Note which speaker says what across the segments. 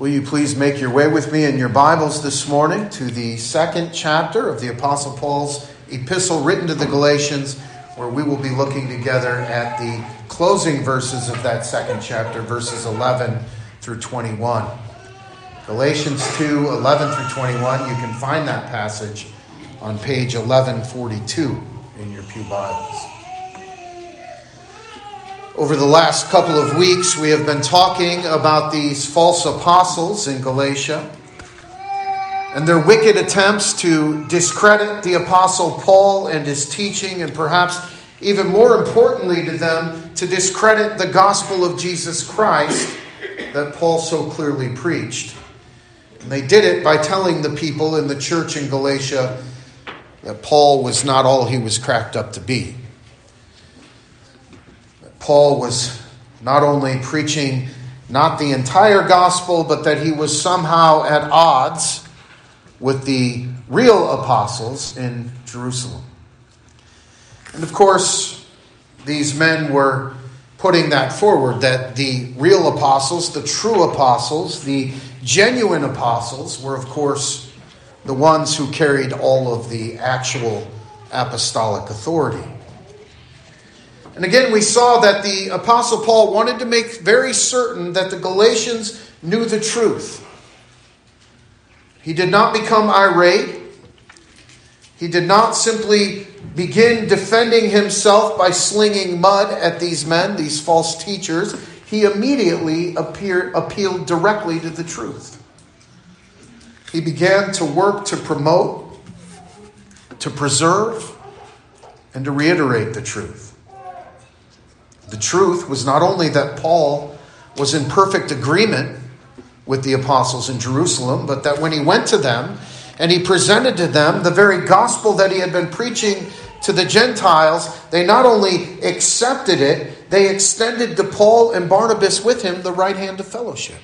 Speaker 1: Will you please make your way with me in your Bibles this morning to the second chapter of the Apostle Paul's epistle written to the Galatians, where we will be looking together at the closing verses of that second chapter, verses 11 through 21. Galatians 2 11 through 21. You can find that passage on page 1142 in your Pew Bibles. Over the last couple of weeks, we have been talking about these false apostles in Galatia and their wicked attempts to discredit the apostle Paul and his teaching, and perhaps even more importantly to them, to discredit the gospel of Jesus Christ that Paul so clearly preached. And they did it by telling the people in the church in Galatia that Paul was not all he was cracked up to be. Paul was not only preaching not the entire gospel, but that he was somehow at odds with the real apostles in Jerusalem. And of course, these men were putting that forward that the real apostles, the true apostles, the genuine apostles were, of course, the ones who carried all of the actual apostolic authority. And again, we saw that the Apostle Paul wanted to make very certain that the Galatians knew the truth. He did not become irate. He did not simply begin defending himself by slinging mud at these men, these false teachers. He immediately appeared, appealed directly to the truth. He began to work to promote, to preserve, and to reiterate the truth. The truth was not only that Paul was in perfect agreement with the apostles in Jerusalem, but that when he went to them and he presented to them the very gospel that he had been preaching to the Gentiles, they not only accepted it, they extended to Paul and Barnabas with him the right hand of fellowship.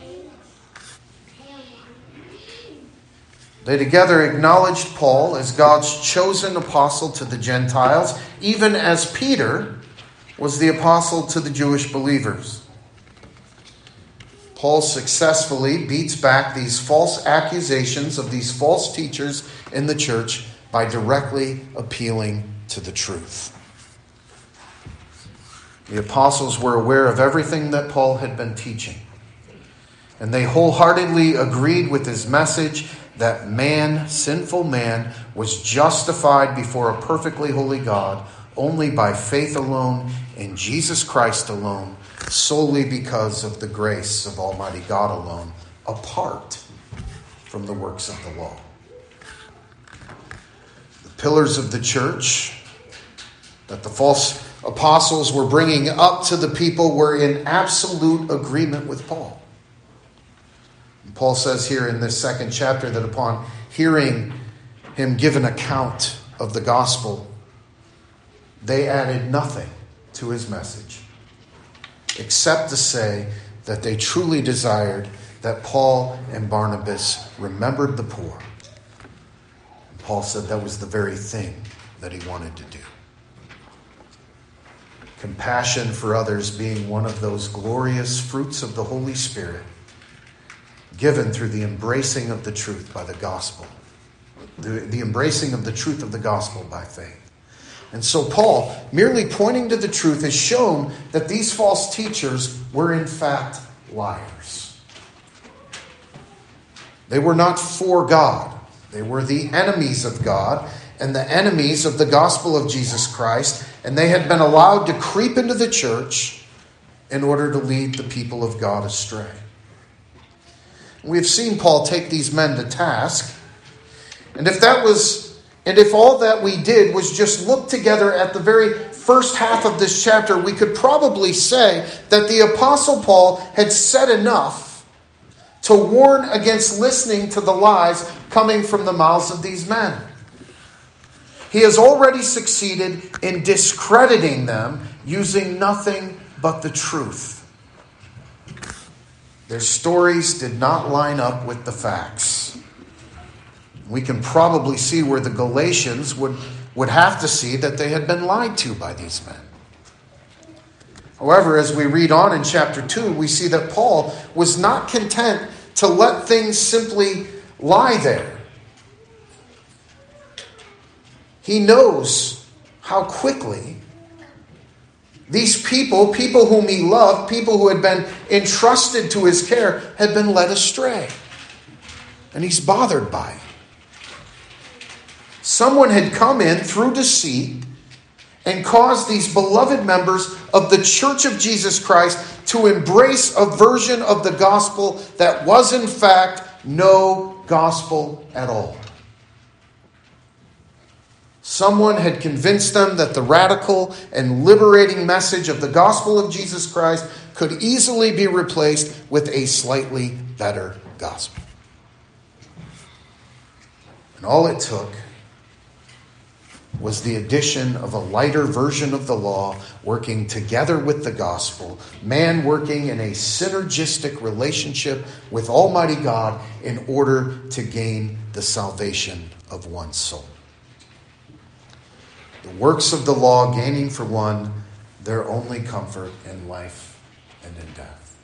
Speaker 1: They together acknowledged Paul as God's chosen apostle to the Gentiles, even as Peter was the apostle to the Jewish believers. Paul successfully beats back these false accusations of these false teachers in the church by directly appealing to the truth. The apostles were aware of everything that Paul had been teaching, and they wholeheartedly agreed with his message that man, sinful man, was justified before a perfectly holy God only by faith alone in Jesus Christ alone, solely because of the grace of Almighty God alone, apart from the works of the law. The pillars of the church that the false apostles were bringing up to the people were in absolute agreement with Paul. And Paul says here in this second chapter that upon hearing him give an account of the gospel, they added nothing to his message except to say that they truly desired that Paul and Barnabas remembered the poor. And Paul said that was the very thing that he wanted to do. Compassion for others being one of those glorious fruits of the Holy Spirit given through the embracing of the truth by the gospel, the, the embracing of the truth of the gospel by faith. And so, Paul, merely pointing to the truth, has shown that these false teachers were in fact liars. They were not for God, they were the enemies of God and the enemies of the gospel of Jesus Christ, and they had been allowed to creep into the church in order to lead the people of God astray. We've seen Paul take these men to task. And if that was and if all that we did was just look together at the very first half of this chapter, we could probably say that the Apostle Paul had said enough to warn against listening to the lies coming from the mouths of these men. He has already succeeded in discrediting them using nothing but the truth. Their stories did not line up with the facts we can probably see where the Galatians would, would have to see that they had been lied to by these men. However, as we read on in chapter 2, we see that Paul was not content to let things simply lie there. He knows how quickly these people, people whom he loved, people who had been entrusted to his care, had been led astray. And he's bothered by it. Someone had come in through deceit and caused these beloved members of the Church of Jesus Christ to embrace a version of the gospel that was, in fact, no gospel at all. Someone had convinced them that the radical and liberating message of the gospel of Jesus Christ could easily be replaced with a slightly better gospel. And all it took was the addition of a lighter version of the law working together with the gospel, man working in a synergistic relationship with Almighty God in order to gain the salvation of one's soul. The works of the law gaining for one their only comfort in life and in death.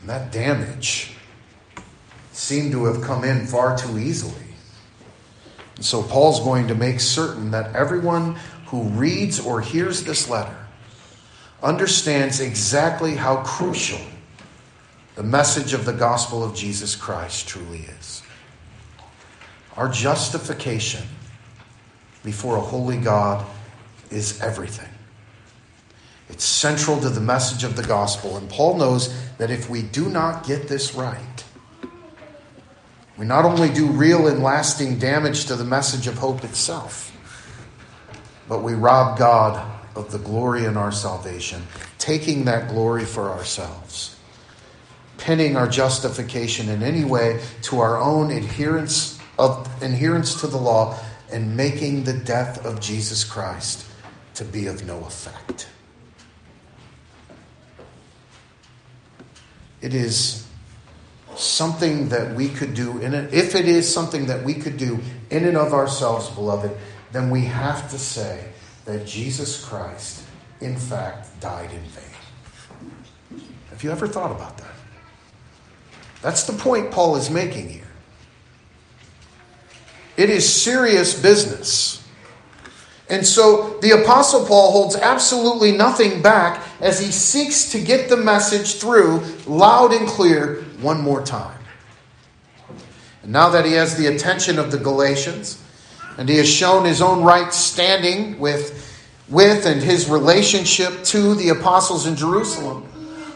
Speaker 1: And that damage seemed to have come in far too easily. So Paul's going to make certain that everyone who reads or hears this letter understands exactly how crucial the message of the gospel of Jesus Christ truly is. Our justification before a holy God is everything. It's central to the message of the gospel. And Paul knows that if we do not get this right, we not only do real and lasting damage to the message of hope itself, but we rob God of the glory in our salvation, taking that glory for ourselves, pinning our justification in any way to our own adherence of adherence to the law and making the death of Jesus Christ to be of no effect. It is something that we could do in it, if it is something that we could do in and of ourselves, beloved, then we have to say that Jesus Christ, in fact, died in vain. Have you ever thought about that? That's the point Paul is making here. It is serious business. And so the Apostle Paul holds absolutely nothing back as he seeks to get the message through loud and clear one more time. And now that he has the attention of the Galatians, and he has shown his own right standing with, with and his relationship to the apostles in Jerusalem,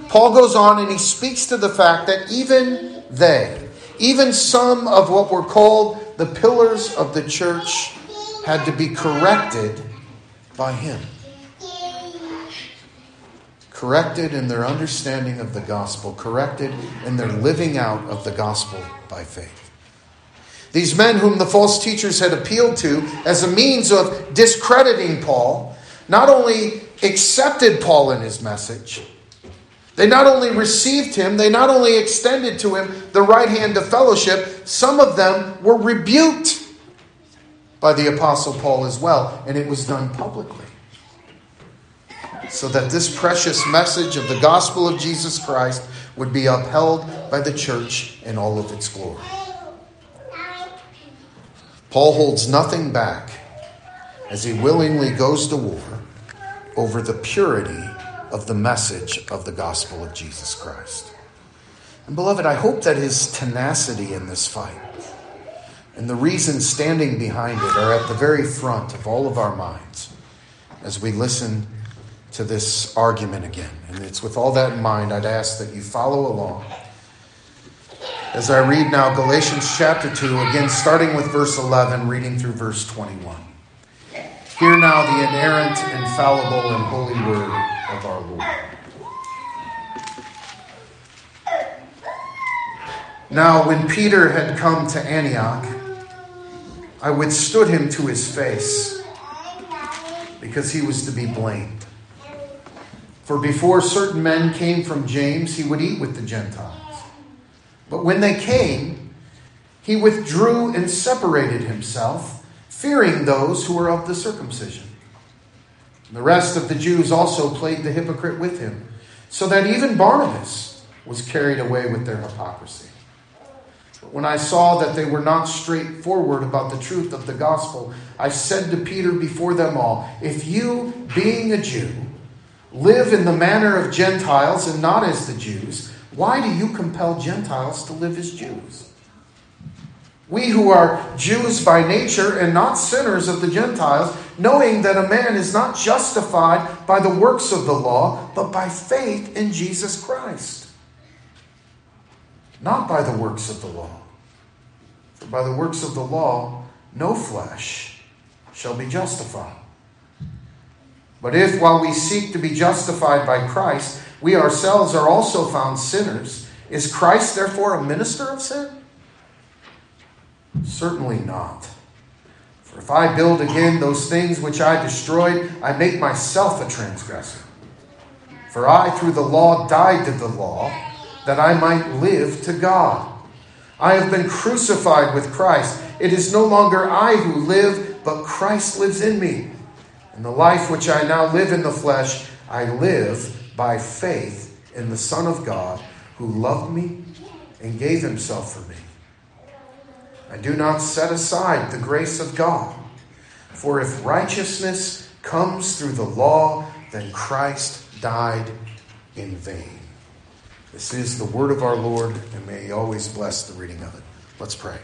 Speaker 1: Paul goes on and he speaks to the fact that even they, even some of what were called the pillars of the church, had to be corrected by him corrected in their understanding of the gospel, corrected in their living out of the gospel by faith. These men, whom the false teachers had appealed to as a means of discrediting Paul, not only accepted Paul in his message, they not only received him, they not only extended to him the right hand of fellowship, some of them were rebuked by the Apostle Paul as well, and it was done publicly so that this precious message of the gospel of Jesus Christ would be upheld by the church in all of its glory. Paul holds nothing back as he willingly goes to war over the purity of the message of the gospel of Jesus Christ. And beloved, I hope that his tenacity in this fight and the reasons standing behind it are at the very front of all of our minds as we listen to this argument again. And it's with all that in mind, I'd ask that you follow along. As I read now Galatians chapter 2, again starting with verse 11, reading through verse 21. Hear now the inerrant, infallible, and holy word of our Lord. Now, when Peter had come to Antioch, I withstood him to his face because he was to be blamed. For before certain men came from James, he would eat with the Gentiles. But when they came, he withdrew and separated himself, fearing those who were of the circumcision. The rest of the Jews also played the hypocrite with him, so that even Barnabas was carried away with their hypocrisy. But when I saw that they were not straightforward about the truth of the gospel, I said to Peter before them all, If you, being a Jew, live in the manner of Gentiles and not as the Jews, why do you compel Gentiles to live as Jews? We who are Jews by nature and not sinners of the Gentiles, knowing that a man is not justified by the works of the law, but by faith in Jesus Christ. Not by the works of the law. For by the works of the law, no flesh shall be justified. But if, while we seek to be justified by Christ, we ourselves are also found sinners, is Christ therefore a minister of sin? Certainly not. For if I build again those things which I destroyed, I make myself a transgressor. For I, through the law, died to the law, that I might live to God. I have been crucified with Christ. It is no longer I who live, but Christ lives in me. And the life which I now live in the flesh, I live by faith in the Son of God, who loved me and gave himself for me. I do not set aside the grace of God. For if righteousness comes through the law, then Christ died in vain. This is the word of our Lord, and may He always bless the reading of it. Let's pray.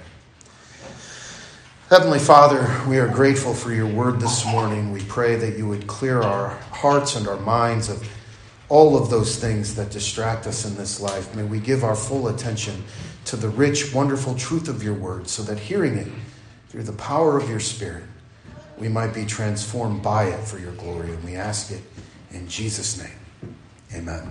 Speaker 1: Heavenly Father, we are grateful for your word this morning. We pray that you would clear our hearts and our minds of all of those things that distract us in this life. May we give our full attention to the rich, wonderful truth of your word, so that hearing it through the power of your Spirit, we might be transformed by it for your glory. And we ask it in Jesus' name. Amen.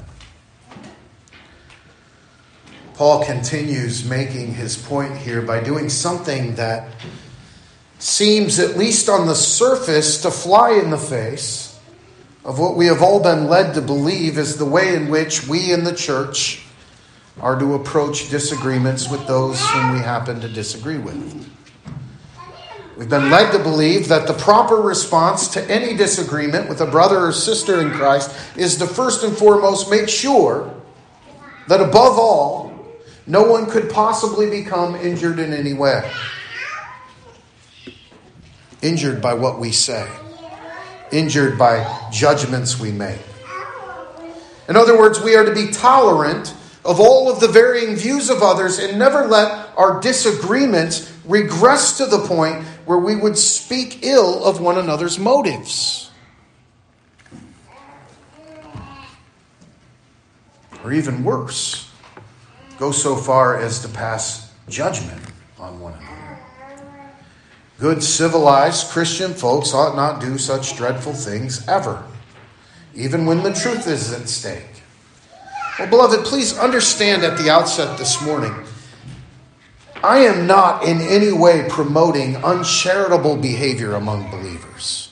Speaker 1: Paul continues making his point here by doing something that seems, at least on the surface, to fly in the face of what we have all been led to believe is the way in which we in the church are to approach disagreements with those whom we happen to disagree with. We've been led to believe that the proper response to any disagreement with a brother or sister in Christ is to first and foremost make sure that above all, no one could possibly become injured in any way. Injured by what we say, injured by judgments we make. In other words, we are to be tolerant of all of the varying views of others and never let our disagreements regress to the point where we would speak ill of one another's motives. Or even worse, go so far as to pass judgment on one another. Good, civilized Christian folks ought not do such dreadful things ever, even when the truth is at stake. Well, beloved, please understand at the outset this morning I am not in any way promoting uncharitable behavior among believers.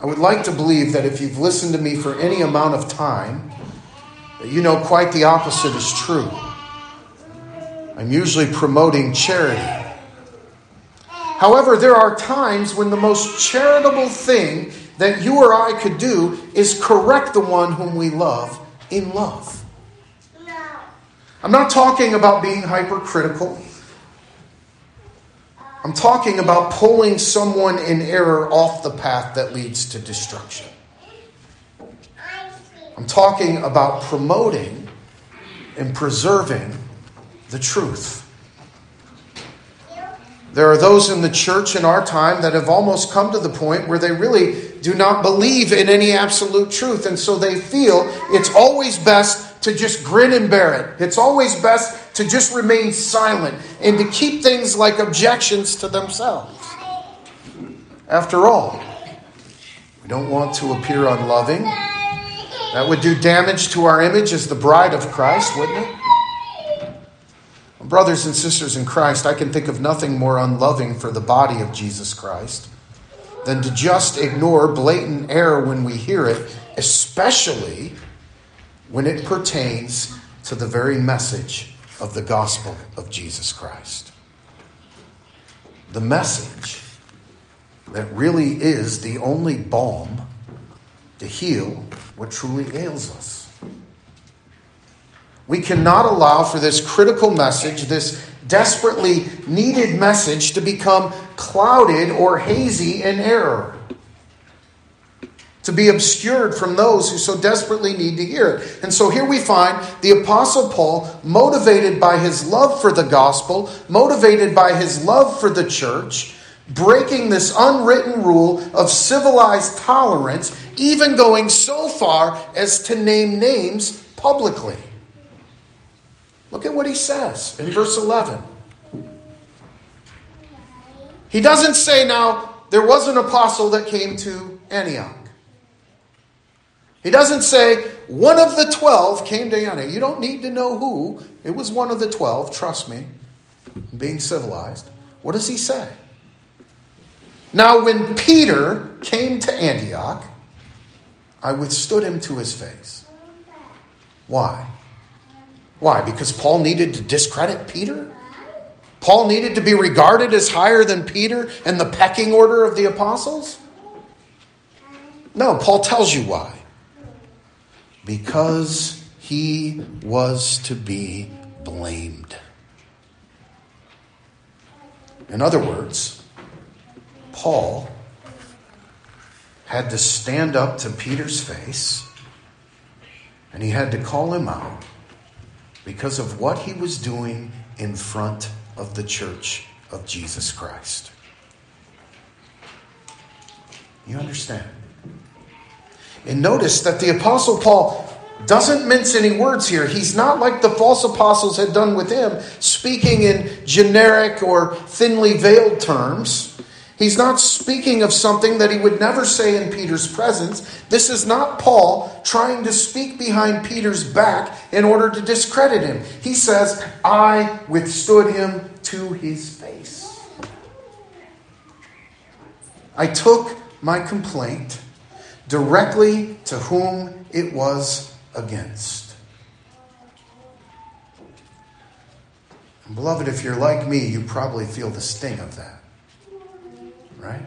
Speaker 1: I would like to believe that if you've listened to me for any amount of time, that you know quite the opposite is true. I'm usually promoting charity. However, there are times when the most charitable thing that you or I could do is correct the one whom we love in love. I'm not talking about being hypercritical. I'm talking about pulling someone in error off the path that leads to destruction. I'm talking about promoting and preserving the truth. There are those in the church in our time that have almost come to the point where they really do not believe in any absolute truth. And so they feel it's always best to just grin and bear it. It's always best to just remain silent and to keep things like objections to themselves. After all, we don't want to appear unloving. That would do damage to our image as the bride of Christ, wouldn't it? Brothers and sisters in Christ, I can think of nothing more unloving for the body of Jesus Christ than to just ignore blatant error when we hear it, especially when it pertains to the very message of the gospel of Jesus Christ. The message that really is the only balm to heal what truly ails us. We cannot allow for this critical message, this desperately needed message, to become clouded or hazy in error to be obscured from those who so desperately need to hear it. And so here we find the Apostle Paul, motivated by his love for the gospel, motivated by his love for the church, breaking this unwritten rule of civilized tolerance, even going so far as to name names publicly. Look at what he says in verse 11. He doesn't say, now, there was an apostle that came to Antioch. He doesn't say, one of the twelve came to Antioch. You don't need to know who. It was one of the twelve, trust me, being civilized. What does he say? Now, when Peter came to Antioch, I withstood him to his face. Why? Why? Because Paul needed to discredit Peter? Paul needed to be regarded as higher than Peter in the pecking order of the apostles? No, Paul tells you why because he was to be blamed. In other words, Paul had to stand up to Peter's face and he had to call him out because of what he was doing in front of the church of Jesus Christ. You understand? And notice that the Apostle Paul doesn't mince any words here. He's not like the false apostles had done with him, speaking in generic or thinly veiled terms. He's not speaking of something that he would never say in Peter's presence. This is not Paul trying to speak behind Peter's back in order to discredit him. He says, I withstood him to his face. I took my complaint directly to whom it was against. And beloved, if you're like me, you probably feel the sting of that. Right?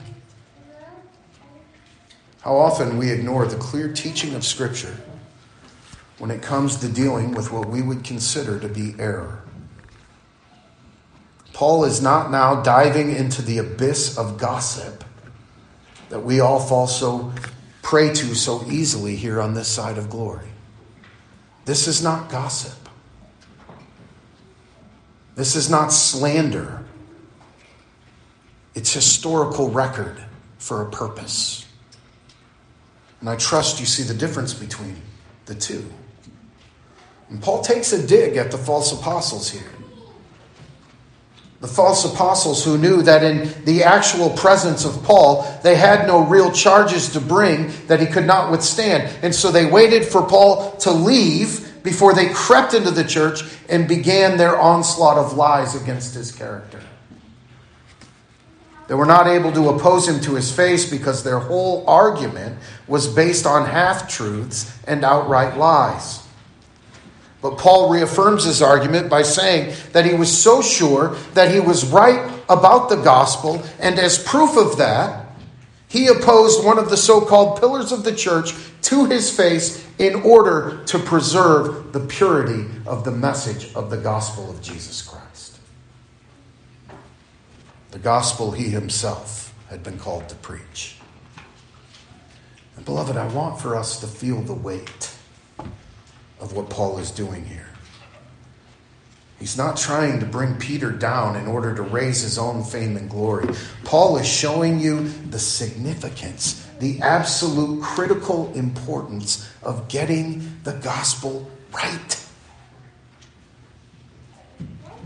Speaker 1: How often we ignore the clear teaching of Scripture when it comes to dealing with what we would consider to be error. Paul is not now diving into the abyss of gossip that we all fall so prey to so easily here on this side of glory. This is not gossip. This is not slander. It's historical record for a purpose. And I trust you see the difference between the two. And Paul takes a dig at the false apostles here the false apostles who knew that in the actual presence of Paul, they had no real charges to bring that he could not withstand. And so they waited for Paul to leave before they crept into the church and began their onslaught of lies against his character. They were not able to oppose him to his face because their whole argument was based on half truths and outright lies. But Paul reaffirms his argument by saying that he was so sure that he was right about the gospel, and as proof of that, he opposed one of the so called pillars of the church to his face in order to preserve the purity of the message of the gospel of Jesus Christ. The gospel he himself had been called to preach. And beloved, I want for us to feel the weight of what Paul is doing here. He's not trying to bring Peter down in order to raise his own fame and glory. Paul is showing you the significance, the absolute critical importance of getting the gospel right.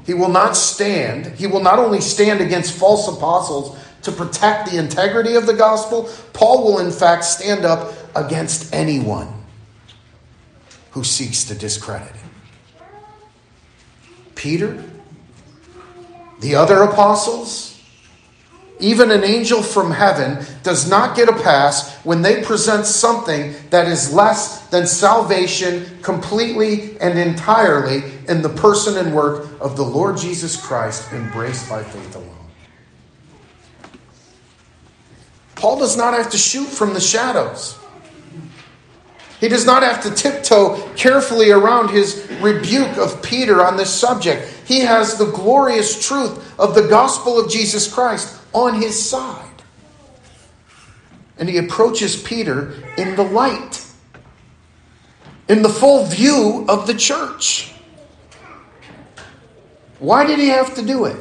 Speaker 1: He will not stand, he will not only stand against false apostles to protect the integrity of the gospel, Paul will in fact stand up against anyone who seeks to discredit it. Peter, the other apostles, even an angel from heaven does not get a pass when they present something that is less than salvation completely and entirely in the person and work of the Lord Jesus Christ, embraced by faith alone. Paul does not have to shoot from the shadows. He does not have to tiptoe carefully around his rebuke of Peter on this subject. He has the glorious truth of the gospel of Jesus Christ on his side. And he approaches Peter in the light, in the full view of the church. Why did he have to do it?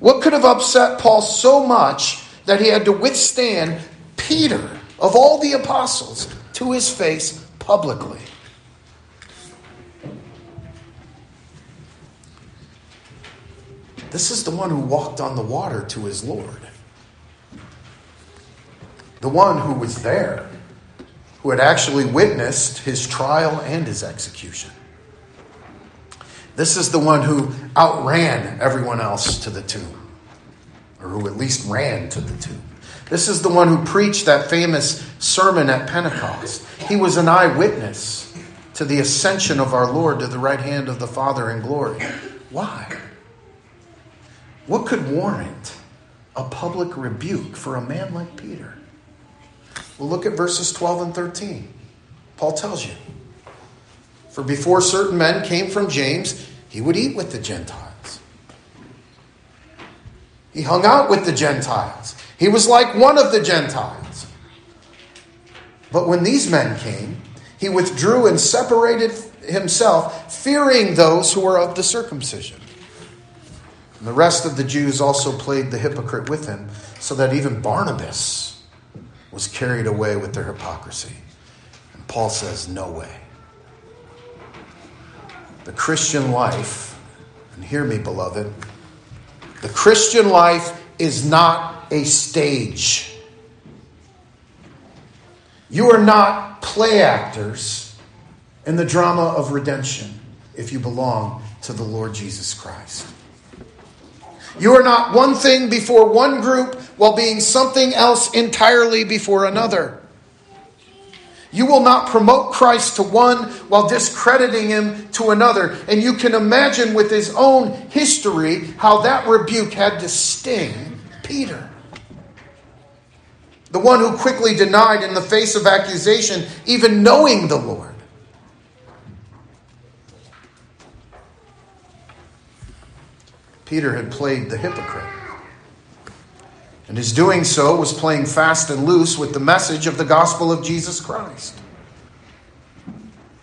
Speaker 1: What could have upset Paul so much that he had to withstand Peter, of all the apostles, to his face publicly? This is the one who walked on the water to his Lord. The one who was there, who had actually witnessed his trial and his execution. This is the one who outran everyone else to the tomb, or who at least ran to the tomb. This is the one who preached that famous sermon at Pentecost. He was an eyewitness to the ascension of our Lord to the right hand of the Father in glory. Why? What could warrant a public rebuke for a man like Peter? Well, look at verses 12 and 13. Paul tells you. For before certain men came from James, he would eat with the Gentiles. He hung out with the Gentiles. He was like one of the Gentiles. But when these men came, he withdrew and separated himself, fearing those who were of the circumcision. And the rest of the Jews also played the hypocrite with him, so that even Barnabas was carried away with their hypocrisy. And Paul says, No way. The Christian life, and hear me, beloved, the Christian life is not a stage. You are not play actors in the drama of redemption if you belong to the Lord Jesus Christ. You are not one thing before one group while being something else entirely before another. You will not promote Christ to one while discrediting him to another. And you can imagine with his own history how that rebuke had to sting Peter. The one who quickly denied in the face of accusation, even knowing the Lord. Peter had played the hypocrite. And his doing so was playing fast and loose with the message of the gospel of Jesus Christ.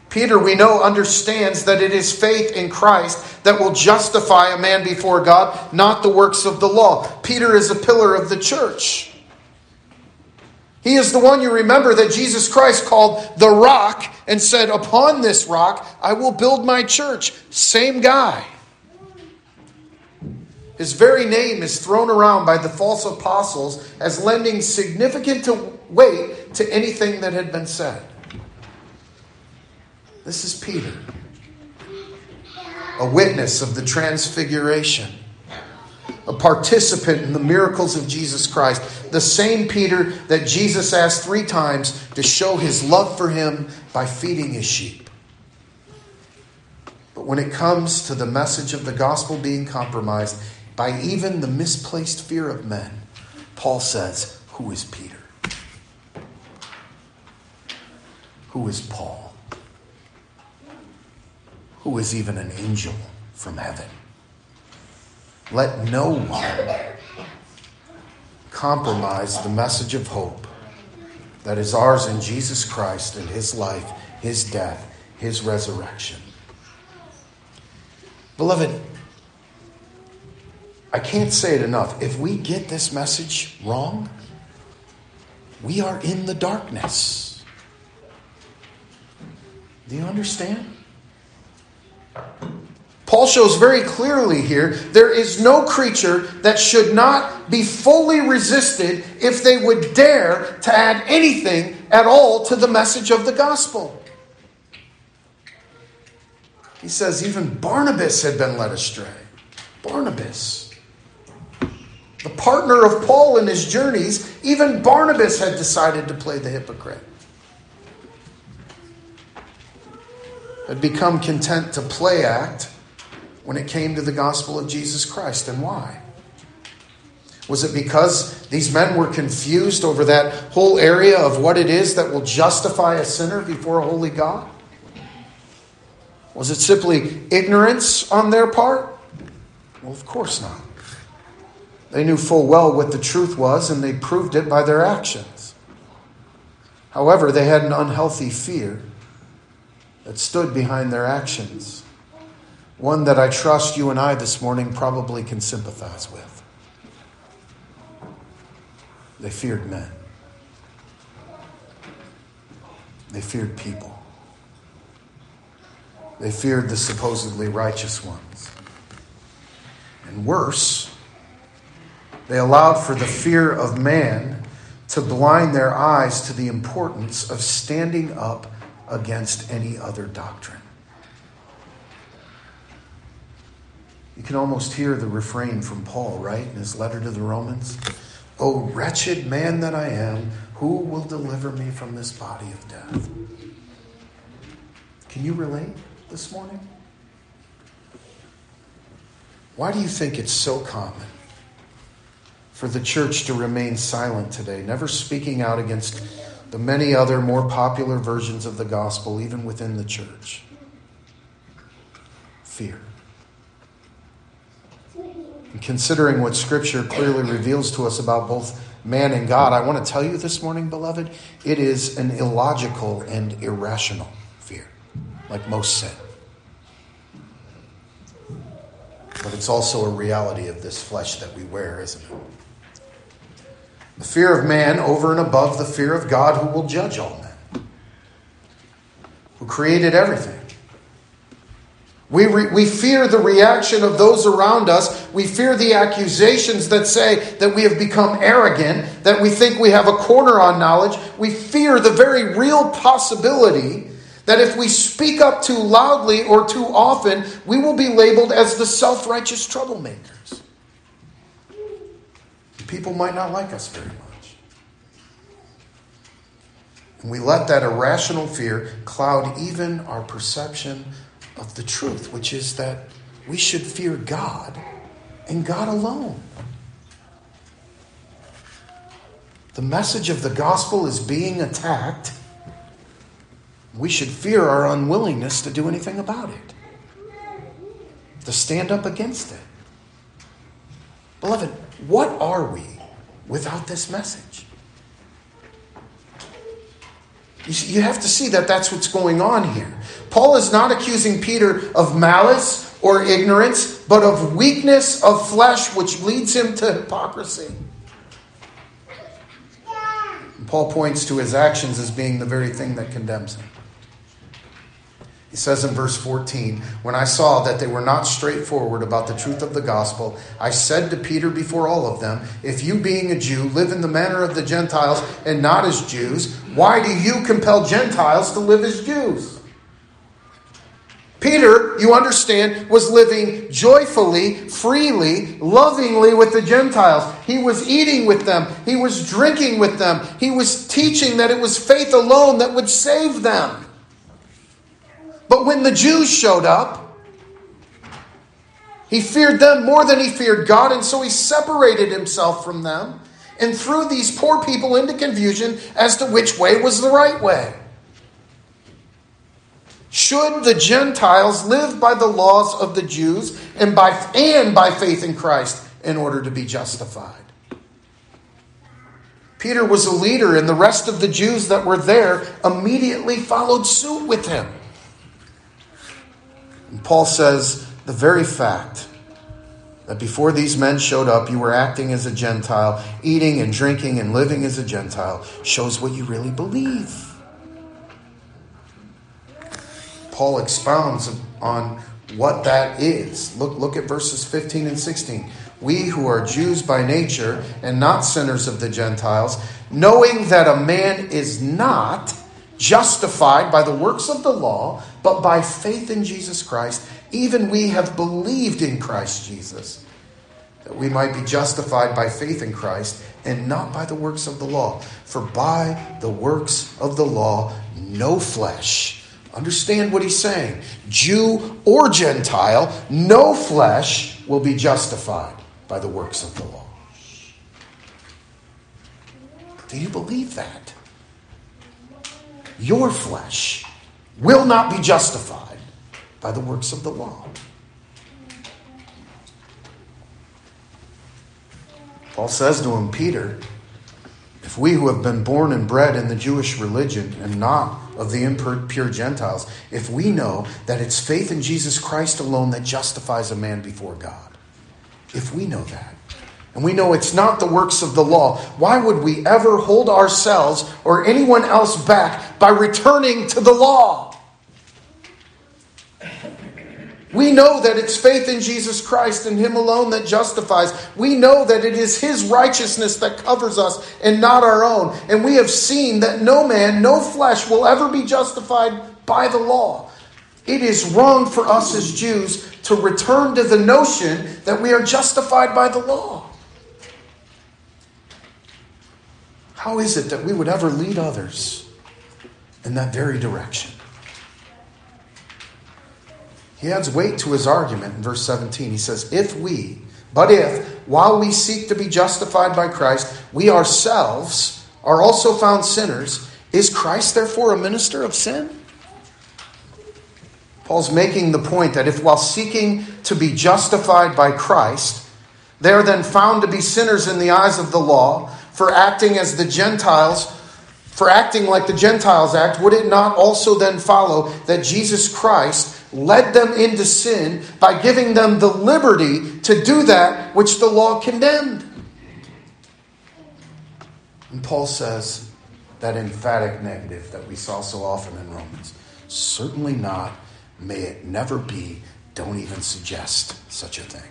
Speaker 1: Peter, we know, understands that it is faith in Christ that will justify a man before God, not the works of the law. Peter is a pillar of the church. He is the one you remember that Jesus Christ called the rock and said, Upon this rock I will build my church. Same guy. His very name is thrown around by the false apostles as lending significant weight to anything that had been said. This is Peter, a witness of the transfiguration, a participant in the miracles of Jesus Christ, the same Peter that Jesus asked three times to show his love for him by feeding his sheep. But when it comes to the message of the gospel being compromised, by even the misplaced fear of men, Paul says, Who is Peter? Who is Paul? Who is even an angel from heaven? Let no one compromise the message of hope that is ours in Jesus Christ and his life, his death, his resurrection. Beloved, I can't say it enough. If we get this message wrong, we are in the darkness. Do you understand? Paul shows very clearly here there is no creature that should not be fully resisted if they would dare to add anything at all to the message of the gospel. He says even Barnabas had been led astray. Barnabas the partner of Paul in his journeys, even Barnabas had decided to play the hypocrite. Had become content to play act when it came to the gospel of Jesus Christ. And why? Was it because these men were confused over that whole area of what it is that will justify a sinner before a holy God? Was it simply ignorance on their part? Well, of course not. They knew full well what the truth was, and they proved it by their actions. However, they had an unhealthy fear that stood behind their actions, one that I trust you and I this morning probably can sympathize with. They feared men, they feared people. They feared the supposedly righteous ones. And worse, they allowed for the fear of man to blind their eyes to the importance of standing up against any other doctrine. You can almost hear the refrain from Paul, right, in his letter to the Romans? O wretched man that I am, who will deliver me from this body of death? Can you relate? this morning? Why do you think it's so common for the church to remain silent today, never speaking out against the many other more popular versions of the gospel, even within the church? Fear. And considering what Scripture clearly reveals to us about both man and God, I want to tell you this morning, beloved, it is an illogical and irrational fear, like most sin. But it's also a reality of this flesh that we wear, isn't it? The fear of man over and above the fear of God who will judge all men, who created everything. We, re, we fear the reaction of those around us. We fear the accusations that say that we have become arrogant, that we think we have a corner on knowledge. We fear the very real possibility that if we speak up too loudly or too often, we will be labeled as the self righteous troublemakers. People might not like us very much. And we let that irrational fear cloud even our perception of the truth, which is that we should fear God and God alone. The message of the gospel is being attacked we should fear our unwillingness to do anything about it, to stand up against it. Beloved, what are we without this message? You have to see that that's what's going on here. Paul is not accusing Peter of malice or ignorance, but of weakness of flesh, which leads him to hypocrisy. Paul points to his actions as being the very thing that condemns him. He says in verse 14, When I saw that they were not straightforward about the truth of the gospel, I said to Peter before all of them, If you, being a Jew, live in the manner of the Gentiles and not as Jews, why do you compel Gentiles to live as Jews? Peter, you understand, was living joyfully, freely, lovingly with the Gentiles. He was eating with them. He was drinking with them. He was teaching that it was faith alone that would save them. But when the Jews showed up, he feared them more than he feared God, and so he separated himself from them and threw these poor people into confusion as to which way was the right way. Should the Gentiles live by the laws of the Jews and by, and by faith in Christ in order to be justified? Peter was a leader, and the rest of the Jews that were there immediately followed suit with him. And Paul says the very fact that before these men showed up, you were acting as a Gentile, eating and drinking and living as a Gentile, shows what you really believe. Paul expounds on what that is. Look, look at verses 15 and 16. We who are Jews by nature and not sinners of the Gentiles, knowing that a man is not justified by the works of the law, but by faith in Jesus Christ, even we have believed in Christ Jesus, that we might be justified by faith in Christ and not by the works of the law. For by the works of the law, no flesh. Understand what he's saying. Jew or Gentile, no flesh will be justified by the works of the law. Do you believe that? Your flesh will not be justified by the works of the law. Paul says to him, Peter, if we who have been born and bred in the Jewish religion and not of the impure Gentiles, if we know that it's faith in Jesus Christ alone that justifies a man before God, if we know that, and we know it's not the works of the law, why would we ever hold ourselves or anyone else back by returning to the law? We know that it's faith in Jesus Christ and Him alone that justifies. We know that it is His righteousness that covers us and not our own. And we have seen that no man, no flesh will ever be justified by the law. It is wrong for us as Jews to return to the notion that we are justified by the law. How is it that we would ever lead others in that very direction? He adds weight to his argument in verse 17. He says, If we, but if, while we seek to be justified by Christ, we ourselves are also found sinners, is Christ therefore a minister of sin? Paul's making the point that if while seeking to be justified by Christ, they are then found to be sinners in the eyes of the law for acting as the Gentiles, for acting like the Gentiles act, would it not also then follow that Jesus Christ led them into sin by giving them the liberty to do that which the law condemned. And Paul says that emphatic negative that we saw so often in Romans certainly not, may it never be, don't even suggest such a thing.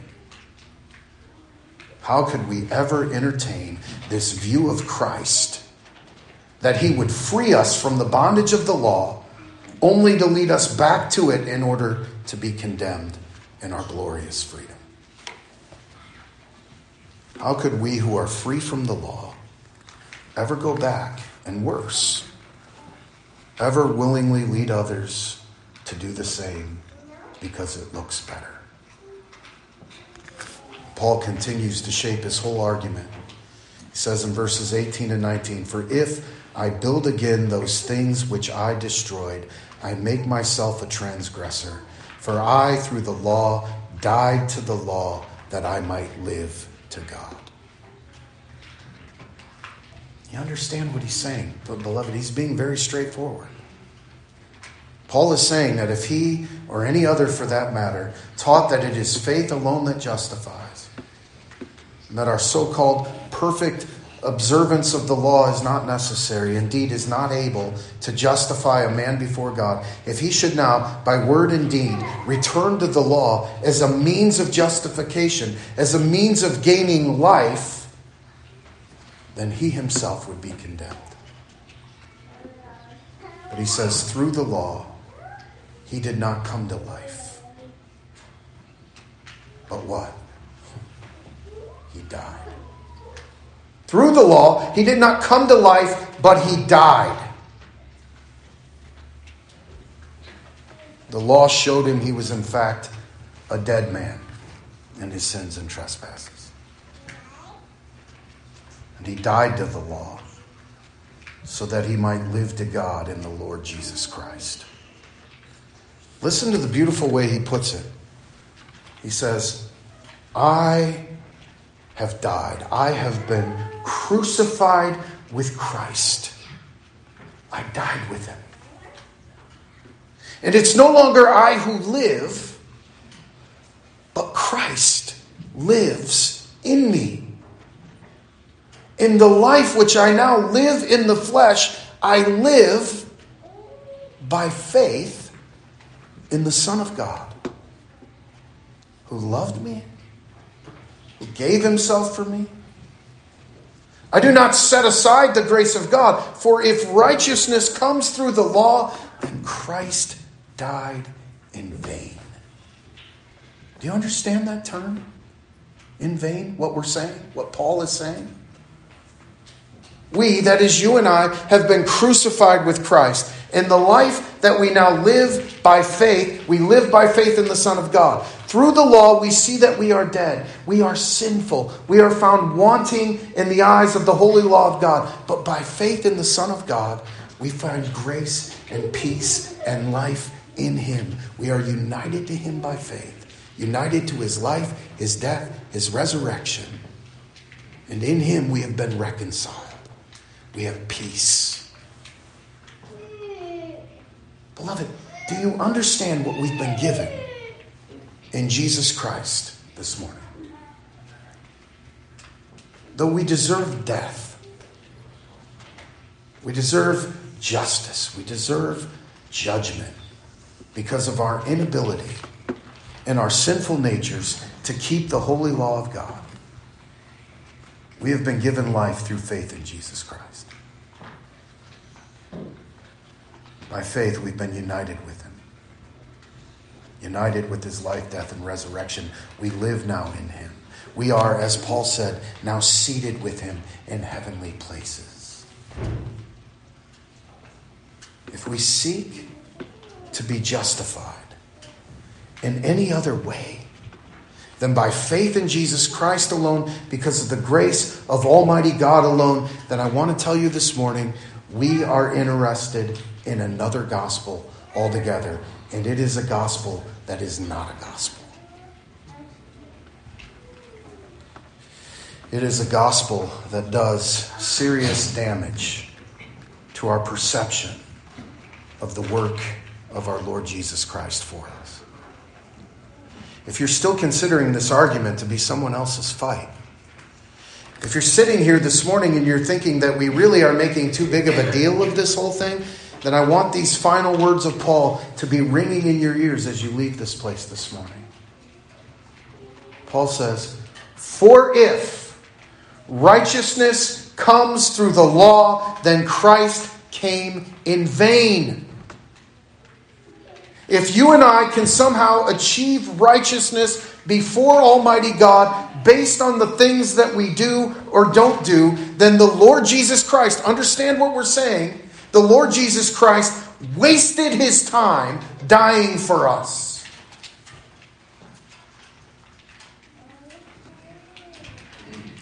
Speaker 1: How could we ever entertain this view of Christ that he would free us from the bondage of the law? Only to lead us back to it in order to be condemned in our glorious freedom. How could we who are free from the law ever go back and worse, ever willingly lead others to do the same because it looks better? Paul continues to shape his whole argument. He says in verses 18 and 19 For if I build again those things which I destroyed, I make myself a transgressor. For I, through the law, died to the law that I might live to God. You understand what he's saying, but beloved, he's being very straightforward. Paul is saying that if he, or any other for that matter, taught that it is faith alone that justifies, and that our so called perfect observance of the law is not necessary, indeed, is not able to justify a man before God, if he should now, by word and deed, return to the law as a means of justification, as a means of gaining life, then he himself would be condemned. But he says, through the law, he did not come to life. But what? He died. Through the law, he did not come to life, but he died. The law showed him he was, in fact, a dead man in his sins and trespasses. And he died to the law so that he might live to God in the Lord Jesus Christ. Listen to the beautiful way he puts it. He says, I have died. I have been crucified with Christ. I died with him. And it's no longer I who live, but Christ lives in me. In the life which I now live in the flesh, I live by faith in the Son of God who loved me who gave himself for me. I do not set aside the grace of God, for if righteousness comes through the law, then Christ died in vain. Do you understand that term? In vain? What we're saying? What Paul is saying? We, that is you and I, have been crucified with Christ, and the life that we now live by faith. We live by faith in the Son of God. Through the law, we see that we are dead. We are sinful. We are found wanting in the eyes of the holy law of God. But by faith in the Son of God, we find grace and peace and life in Him. We are united to Him by faith, united to His life, His death, His resurrection. And in Him we have been reconciled. We have peace. Beloved, do you understand what we've been given in Jesus Christ this morning? Though we deserve death, we deserve justice, we deserve judgment because of our inability and our sinful natures to keep the holy law of God. We have been given life through faith in Jesus Christ. By faith, we've been united with Him. United with His life, death, and resurrection. We live now in Him. We are, as Paul said, now seated with Him in heavenly places. If we seek to be justified in any other way than by faith in Jesus Christ alone, because of the grace of Almighty God alone, then I want to tell you this morning we are interested in another gospel altogether. And it is a gospel that is not a gospel. It is a gospel that does serious damage to our perception of the work of our Lord Jesus Christ for us. If you're still considering this argument to be someone else's fight, if you're sitting here this morning and you're thinking that we really are making too big of a deal of this whole thing, then I want these final words of Paul to be ringing in your ears as you leave this place this morning. Paul says, For if righteousness comes through the law, then Christ came in vain. If you and I can somehow achieve righteousness before Almighty God based on the things that we do or don't do, then the Lord Jesus Christ, understand what we're saying, the Lord Jesus Christ wasted his time dying for us.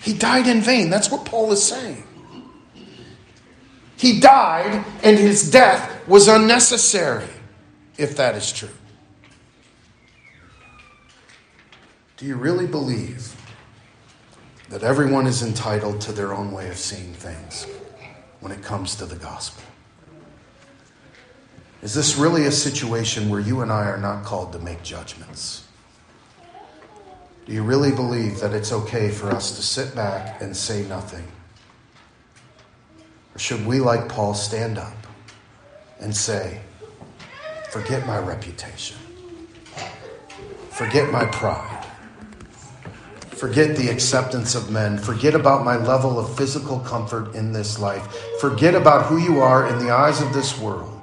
Speaker 1: He died in vain. That's what Paul is saying. He died, and his death was unnecessary if that is true. Do you really believe that everyone is entitled to their own way of seeing things when it comes to the gospel? Is this really a situation where you and I are not called to make judgments? Do you really believe that it's okay for us to sit back and say nothing? Or should we, like Paul, stand up and say, Forget my reputation. Forget my pride. Forget the acceptance of men. Forget about my level of physical comfort in this life. Forget about who you are in the eyes of this world.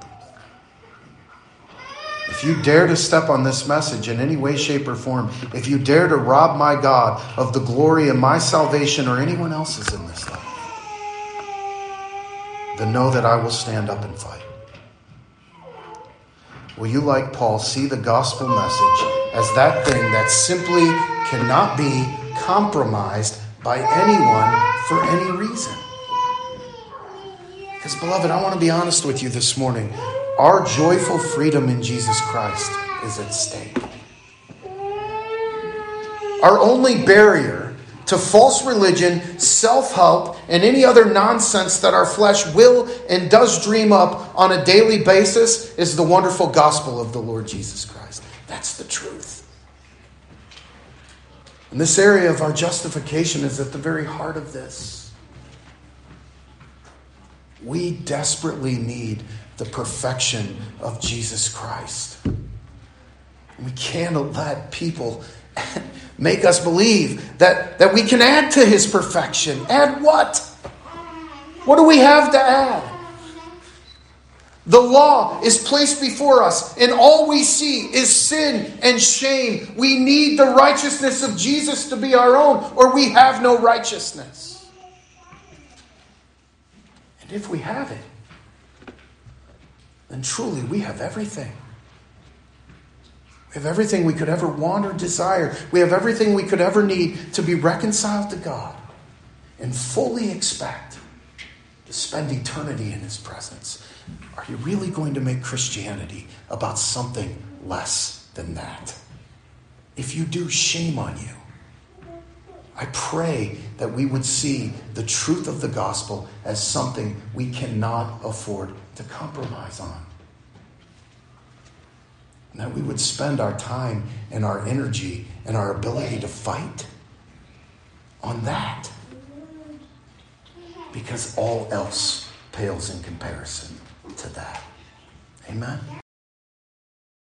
Speaker 1: If you dare to step on this message in any way, shape, or form, if you dare to rob my God of the glory of my salvation or anyone else's in this life, then know that I will stand up and fight. Will you, like Paul, see the gospel message as that thing that simply cannot be compromised by anyone for any reason? Because, beloved, I want to be honest with you this morning. Our joyful freedom in Jesus Christ is at stake. Our only barrier to false religion, self help, and any other nonsense that our flesh will and does dream up on a daily basis is the wonderful gospel of the Lord Jesus Christ. That's the truth. And this area of our justification is at the very heart of this. We desperately need the perfection of Jesus Christ. We can't let people make us believe that, that we can add to his perfection. Add what? What do we have to add? The law is placed before us, and all we see is sin and shame. We need the righteousness of Jesus to be our own, or we have no righteousness. And if we have it, then truly we have everything. We have everything we could ever want or desire. We have everything we could ever need to be reconciled to God and fully expect to spend eternity in His presence. Are you really going to make Christianity about something less than that? If you do, shame on you. I pray that we would see the truth of the gospel as something we cannot afford to compromise on. That we would spend our time and our energy and our ability to fight on that. Because all else pales in comparison to that. Amen.